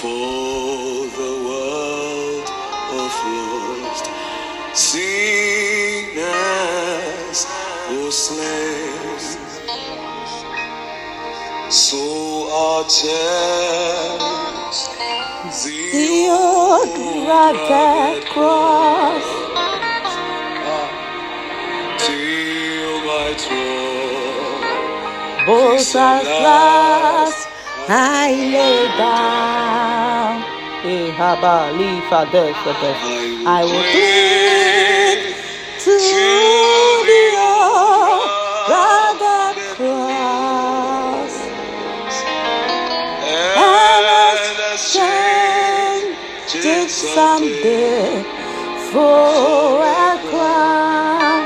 for the world of lost sinners was slain. So our chest, The old rugged cross. till my throne. Both I lay down. Haba, lifa, des, des. I will cling to the old rugged cross. And Change someday for a crown.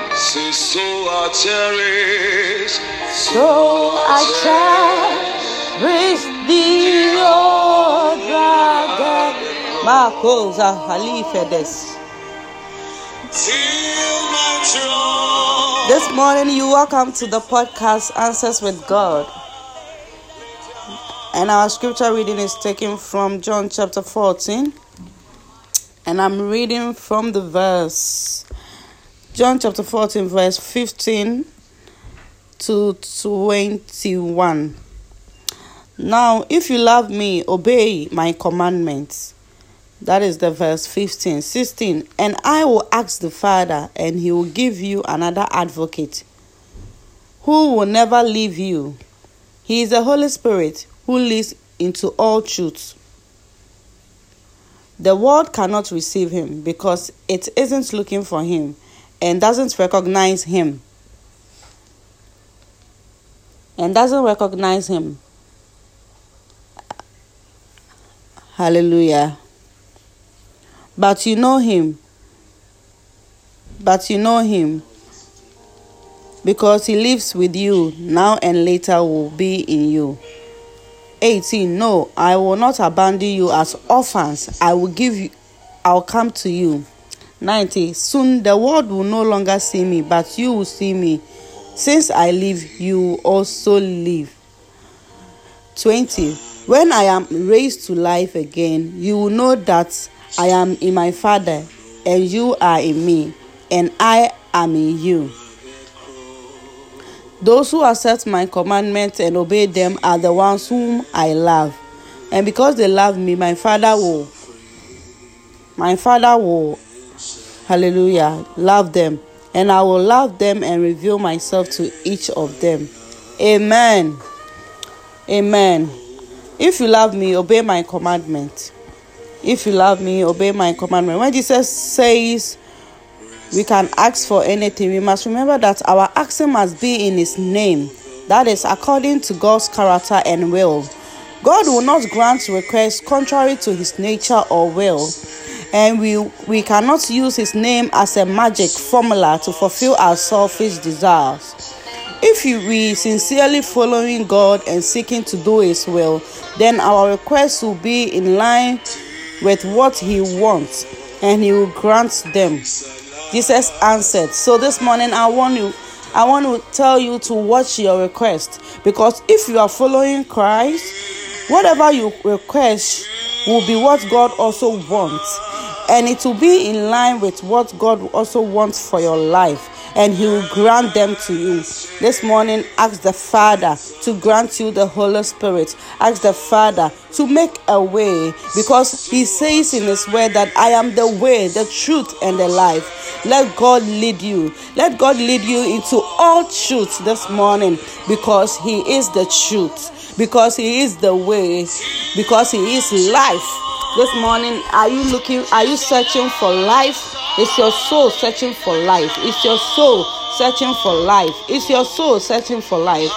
So I cherish, So I cherish the. This morning, you welcome to the podcast Answers with God. And our scripture reading is taken from John chapter 14. And I'm reading from the verse John chapter 14, verse 15 to 21. Now, if you love me, obey my commandments. That is the verse 15. 16. And I will ask the Father, and he will give you another advocate who will never leave you. He is the Holy Spirit who leads into all truth. The world cannot receive him because it isn't looking for him and doesn't recognize him. And doesn't recognize him. Hallelujah. But you know him. But you know him because he lives with you now and later will be in you. 18 No, I will not abandon you as orphans. I will give you I'll come to you. 90 Soon the world will no longer see me, but you will see me. Since I live, you also live. 20 When I am raised to life again, you will know that I am in my Father, and you are in me, and I am in you. Those who accept my commandments and obey them are the ones whom I love. And because they love me, my Father will, my Father will, hallelujah, love them. And I will love them and reveal myself to each of them. Amen. Amen. If you love me, obey my commandment. If you love me, obey my commandment. When Jesus says, we can ask for anything, we must remember that our asking must be in His name. That is according to God's character and will. God will not grant requests contrary to His nature or will, and we, we cannot use His name as a magic formula to fulfill our selfish desires. If you, we sincerely following God and seeking to do His will, then our requests will be in line with what He wants, and He will grant them. Jesus answered. So this morning I want you I want to tell you to watch your request because if you are following Christ, whatever you request will be what God also wants. And it will be in line with what God also wants for your life and he will grant them to you. This morning, ask the Father to grant you the Holy Spirit. Ask the Father to make a way because he says in his word that I am the way, the truth, and the life. Let God lead you. Let God lead you into all truth this morning because he is the truth, because he is the way, because he is life. This morning, are you looking, are you searching for life? Is your soul searching for life? Is your soul searching for life? Is your soul searching for life?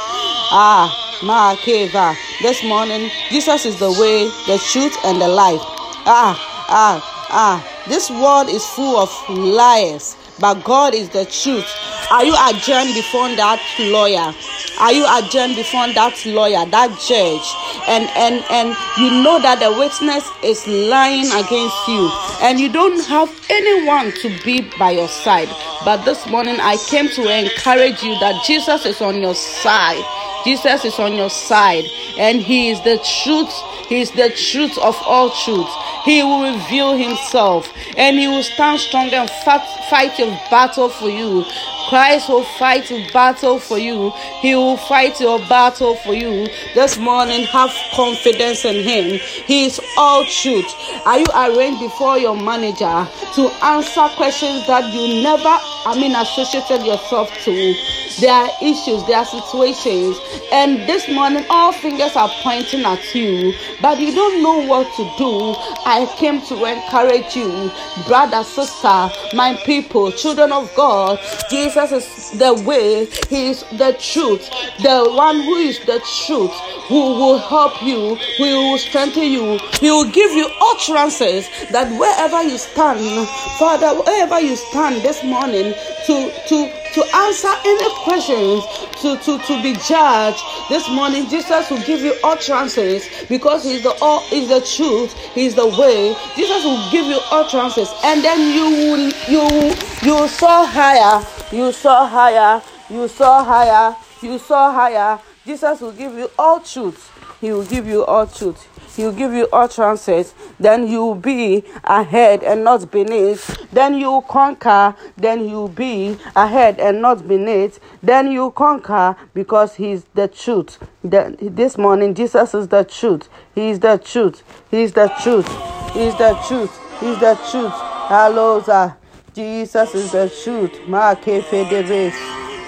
Ah, Maakeva. This morning, Jesus is the way, the truth, and the life. Ah, ah, ah. This world is full of liars, but God is the truth. Are you adjourned before that lawyer? Are you adjourned before that lawyer, that judge? And and and you know that the witness is lying against you, and you don't have anyone to be by your side. But this morning I came to encourage you that Jesus is on your side. Jesus is on your side, and He is the truth, He is the truth of all truth. He will reveal himself and he will stand strong and fight your battle for you. Christ will fight a battle for you. He will fight your battle for you. This morning, have confidence in Him. He is all truth. Are you arranged before your manager to answer questions that you never, I mean, associated yourself to? There are issues, there are situations, and this morning all fingers are pointing at you, but you don't know what to do. I came to encourage you, brother, sister, my people, children of God. Jesus is the way, He is the truth, the one who is the truth, who will help you, who will strengthen you, He will give you utterances that wherever you stand, Father, wherever you stand this morning, to to to answer any questions, to, to, to be judged. This morning, Jesus will give you all utterances because He's the all is the truth, He's the way. Jesus will give you all utterances, and then you will you you soar higher, you soar higher, you soar higher, you soar higher. Jesus will give you all truth. He will give you all truth. He will give you utterances. Then you will be ahead and not beneath. Then you conquer. Then you will be ahead and not beneath. Then you conquer because He's the truth. The, this morning, Jesus is the truth. He is the truth. He is the truth. He is the truth. He is the truth. Hallelujah. Jesus is the truth. Ma kefe debes.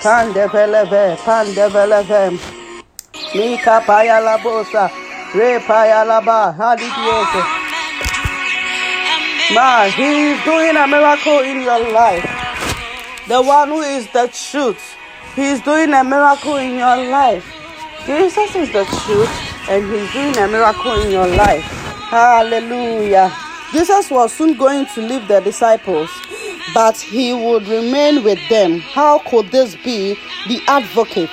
Pan develeve. Pan develeve. Mika paya la bosa. Re paya la ba. Hallelujah. Man, he's doing a miracle in your life. The one who is the truth. He's doing a miracle in your life. Jesus is the truth and he's doing a miracle in your life. Hallelujah. Jesus was soon going to leave the disciples, but he would remain with them. How could this be? The advocate.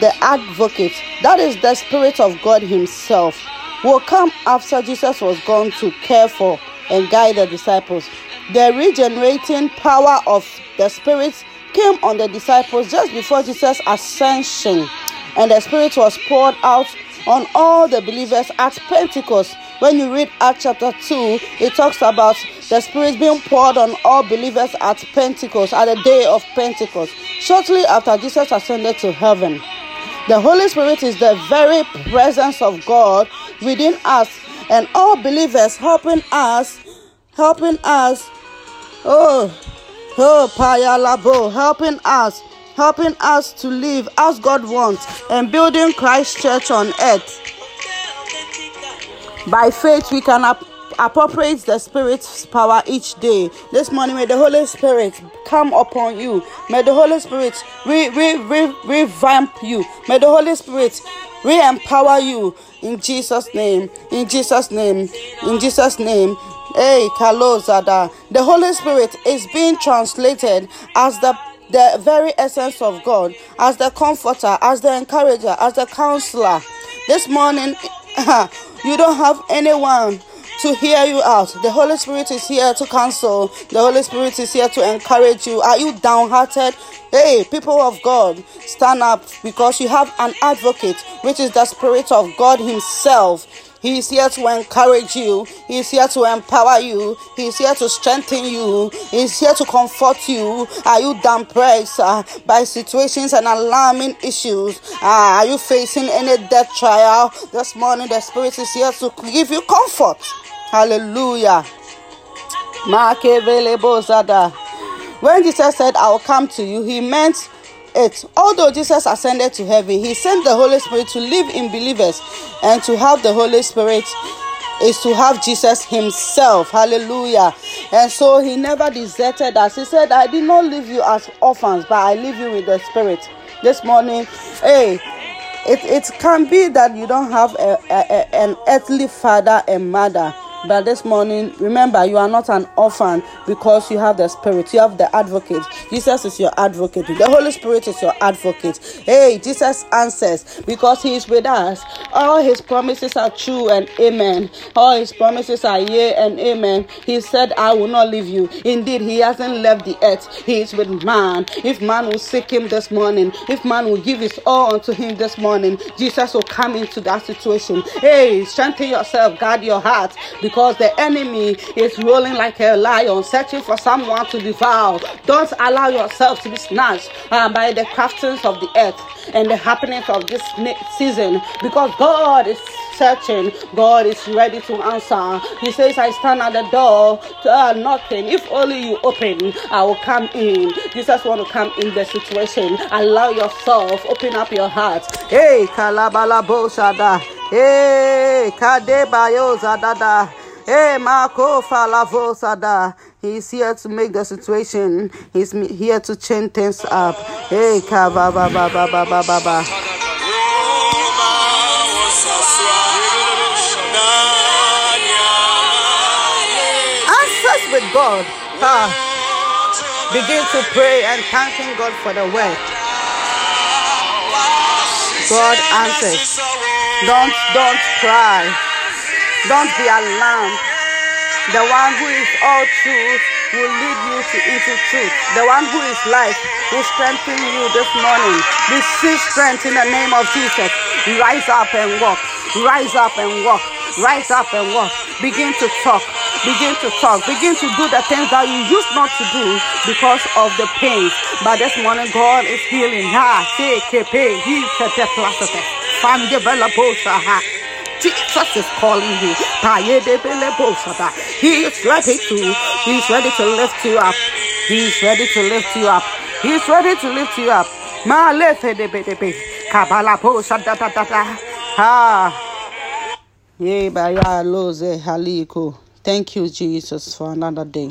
The advocate. That is the Spirit of God Himself. Will come after Jesus was gone to care for and guide the disciples. The regenerating power of the Spirit came on the disciples just before Jesus' ascension, and the Spirit was poured out on all the believers at Pentecost. When you read Acts chapter 2, it talks about the Spirit being poured on all believers at Pentecost, at the day of Pentecost, shortly after Jesus ascended to heaven. The Holy Spirit is the very presence of God within us, and all believers helping us, helping us, oh, oh, Paya Labo, helping us helping us to live as God wants and building Christ Church on earth. By faith, we can ap- appropriate the Spirit's power each day. This morning, may the Holy Spirit come upon you. May the Holy Spirit re- re- re- revamp you. May the Holy Spirit re empower you in Jesus' name. In Jesus' name. In Jesus' name. Hey, Kalozada. The Holy Spirit is being translated as the the very essence of God, as the comforter, as the encourager, as the counselor. This morning, you don't have anyone to hear you out. The Holy Spirit is here to counsel. The Holy Spirit is here to encourage you. Are you downhearted? Hey, people of God, stand up because you have an advocate, which is the Spirit of God Himself. He is here to encourage you. He is here to empower you. He is here to strengthen you. He is here to comfort you. Are you depressed uh, by situations and alarming issues? Uh, are you facing any death trial? This morning, the Spirit is here to give you comfort. Hallelujah. When Jesus said, I will come to you, he meant it. Although Jesus ascended to heaven, he sent the Holy Spirit to live in believers and to have the Holy Spirit is to have Jesus himself. Hallelujah. And so he never deserted us. He said, I did not leave you as orphans, but I leave you with the Spirit. This morning, hey, it, it can be that you don't have a, a, a, an earthly father and mother But this morning, remember, you are not an orphan because you have the Spirit. You have the advocate. Jesus is your advocate. The Holy Spirit is your advocate. Hey, Jesus answers because He is with us. All His promises are true and amen. All His promises are yea and amen. He said, I will not leave you. Indeed, He hasn't left the earth. He is with man. If man will seek Him this morning, if man will give his all unto Him this morning, Jesus will come into that situation. Hey, strengthen yourself, guard your heart because the enemy is rolling like a lion, searching for someone to devour. Don't allow yourself to be snatched uh, by the craftings of the earth and the happenings of this season because God is searching, God is ready to answer. He says, I stand at the door to uh. If only you open, I will come in. Jesus want to come in the situation. Allow yourself, open up your heart. Hey, kalabala boshada. Hey, kadebayo zadada. Hey, Marco Falavosada. He's here to make the situation. He's here to change things up. Hey, Kaba ba ba ba ba ba ba ba. Answers with God. Ah. Begin to pray and thanking God for the word. God answers. Don't don't cry. Don't be alarmed. The one who is all truth will lead you to into truth. The one who is life will strengthen you this morning. Receive strength in the name of Jesus. Rise up and walk. Rise up and walk. Rise up and walk. Begin to talk. Begin to talk. Begin to do the things that you used not to do because of the pain. But this morning, God is healing. Ha, Jesus is calling you. He is ready to. He's ready to lift you up. He's ready to lift you up. He's ready to lift you up. Ma lefe de be. Kabala posa da da. Ah. Ye ba ya loze. Thank you, Jesus, for another day.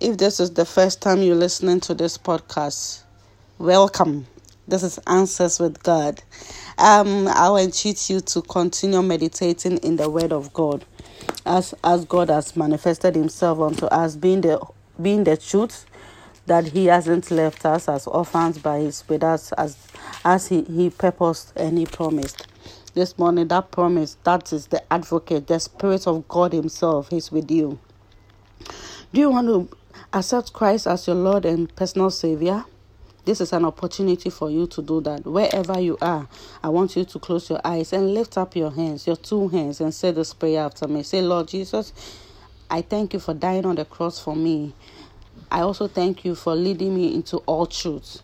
If this is the first time you're listening to this podcast, welcome. This is Answers with God. Um, I will entreat you to continue meditating in the Word of God, as as God has manifested Himself unto us, being the being the truth that He hasn't left us as orphans, but He's with us as as He He purposed and He promised. This morning, that promise that is the advocate, the Spirit of God Himself, is with you. Do you want to accept Christ as your Lord and personal Savior? This is an opportunity for you to do that. Wherever you are, I want you to close your eyes and lift up your hands, your two hands, and say this prayer after me. Say, Lord Jesus, I thank you for dying on the cross for me. I also thank you for leading me into all truth.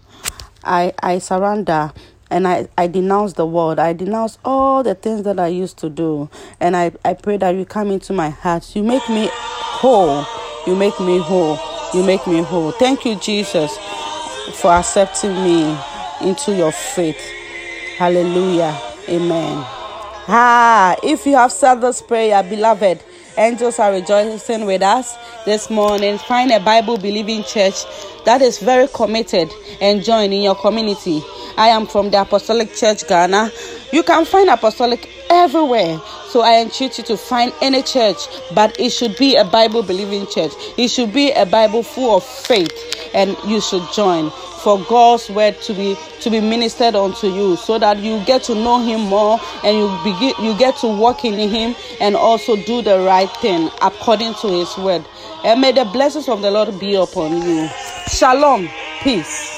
I, I surrender and I, I denounce the world. I denounce all the things that I used to do. And I, I pray that you come into my heart. You make me whole. You make me whole. You make me whole. Thank you, Jesus for accepting me into your faith. Hallelujah. Amen. Ah, if you have said this prayer, beloved, angels are rejoicing with us this morning. Find a Bible believing church that is very committed and join in your community. I am from the Apostolic Church Ghana. You can find Apostolic everywhere. So I entreat you to find any church, but it should be a Bible believing church. It should be a Bible full of faith, and you should join for God's word to be to be ministered unto you so that you get to know him more and you begin you get to walk in him and also do the right thing according to his word. And may the blessings of the Lord be upon you. Shalom. Peace.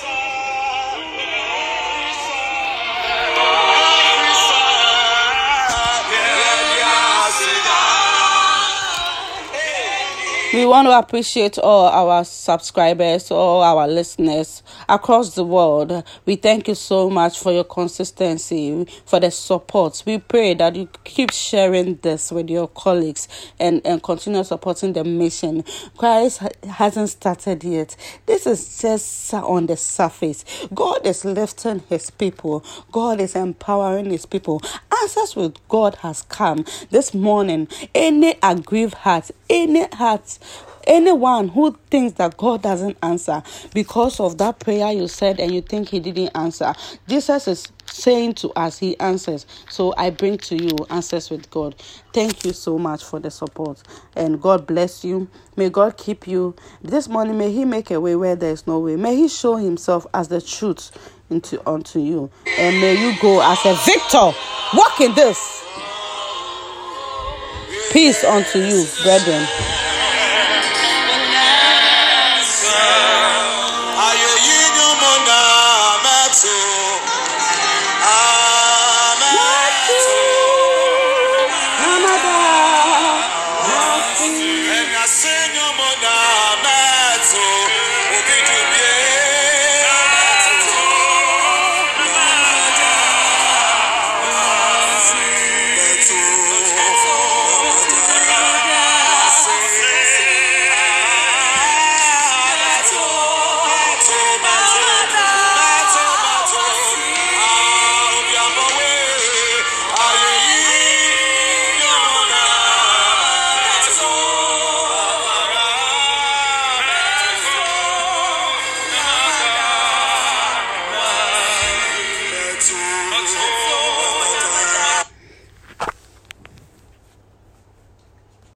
We want to appreciate all our subscribers, all our listeners across the world. We thank you so much for your consistency, for the support. We pray that you keep sharing this with your colleagues and, and continue supporting the mission. Christ hasn't started yet. This is just on the surface. God is lifting his people, God is empowering his people. Answers with God has come this morning. Any aggrieved heart, any heart Anyone who thinks that God doesn't answer because of that prayer you said and you think He didn't answer, Jesus is saying to us, He answers. So I bring to you answers with God. Thank you so much for the support. And God bless you. May God keep you. This morning, may He make a way where there is no way. May He show Himself as the truth into unto you. And may you go as a victor. Walk in this. Peace unto you, brethren.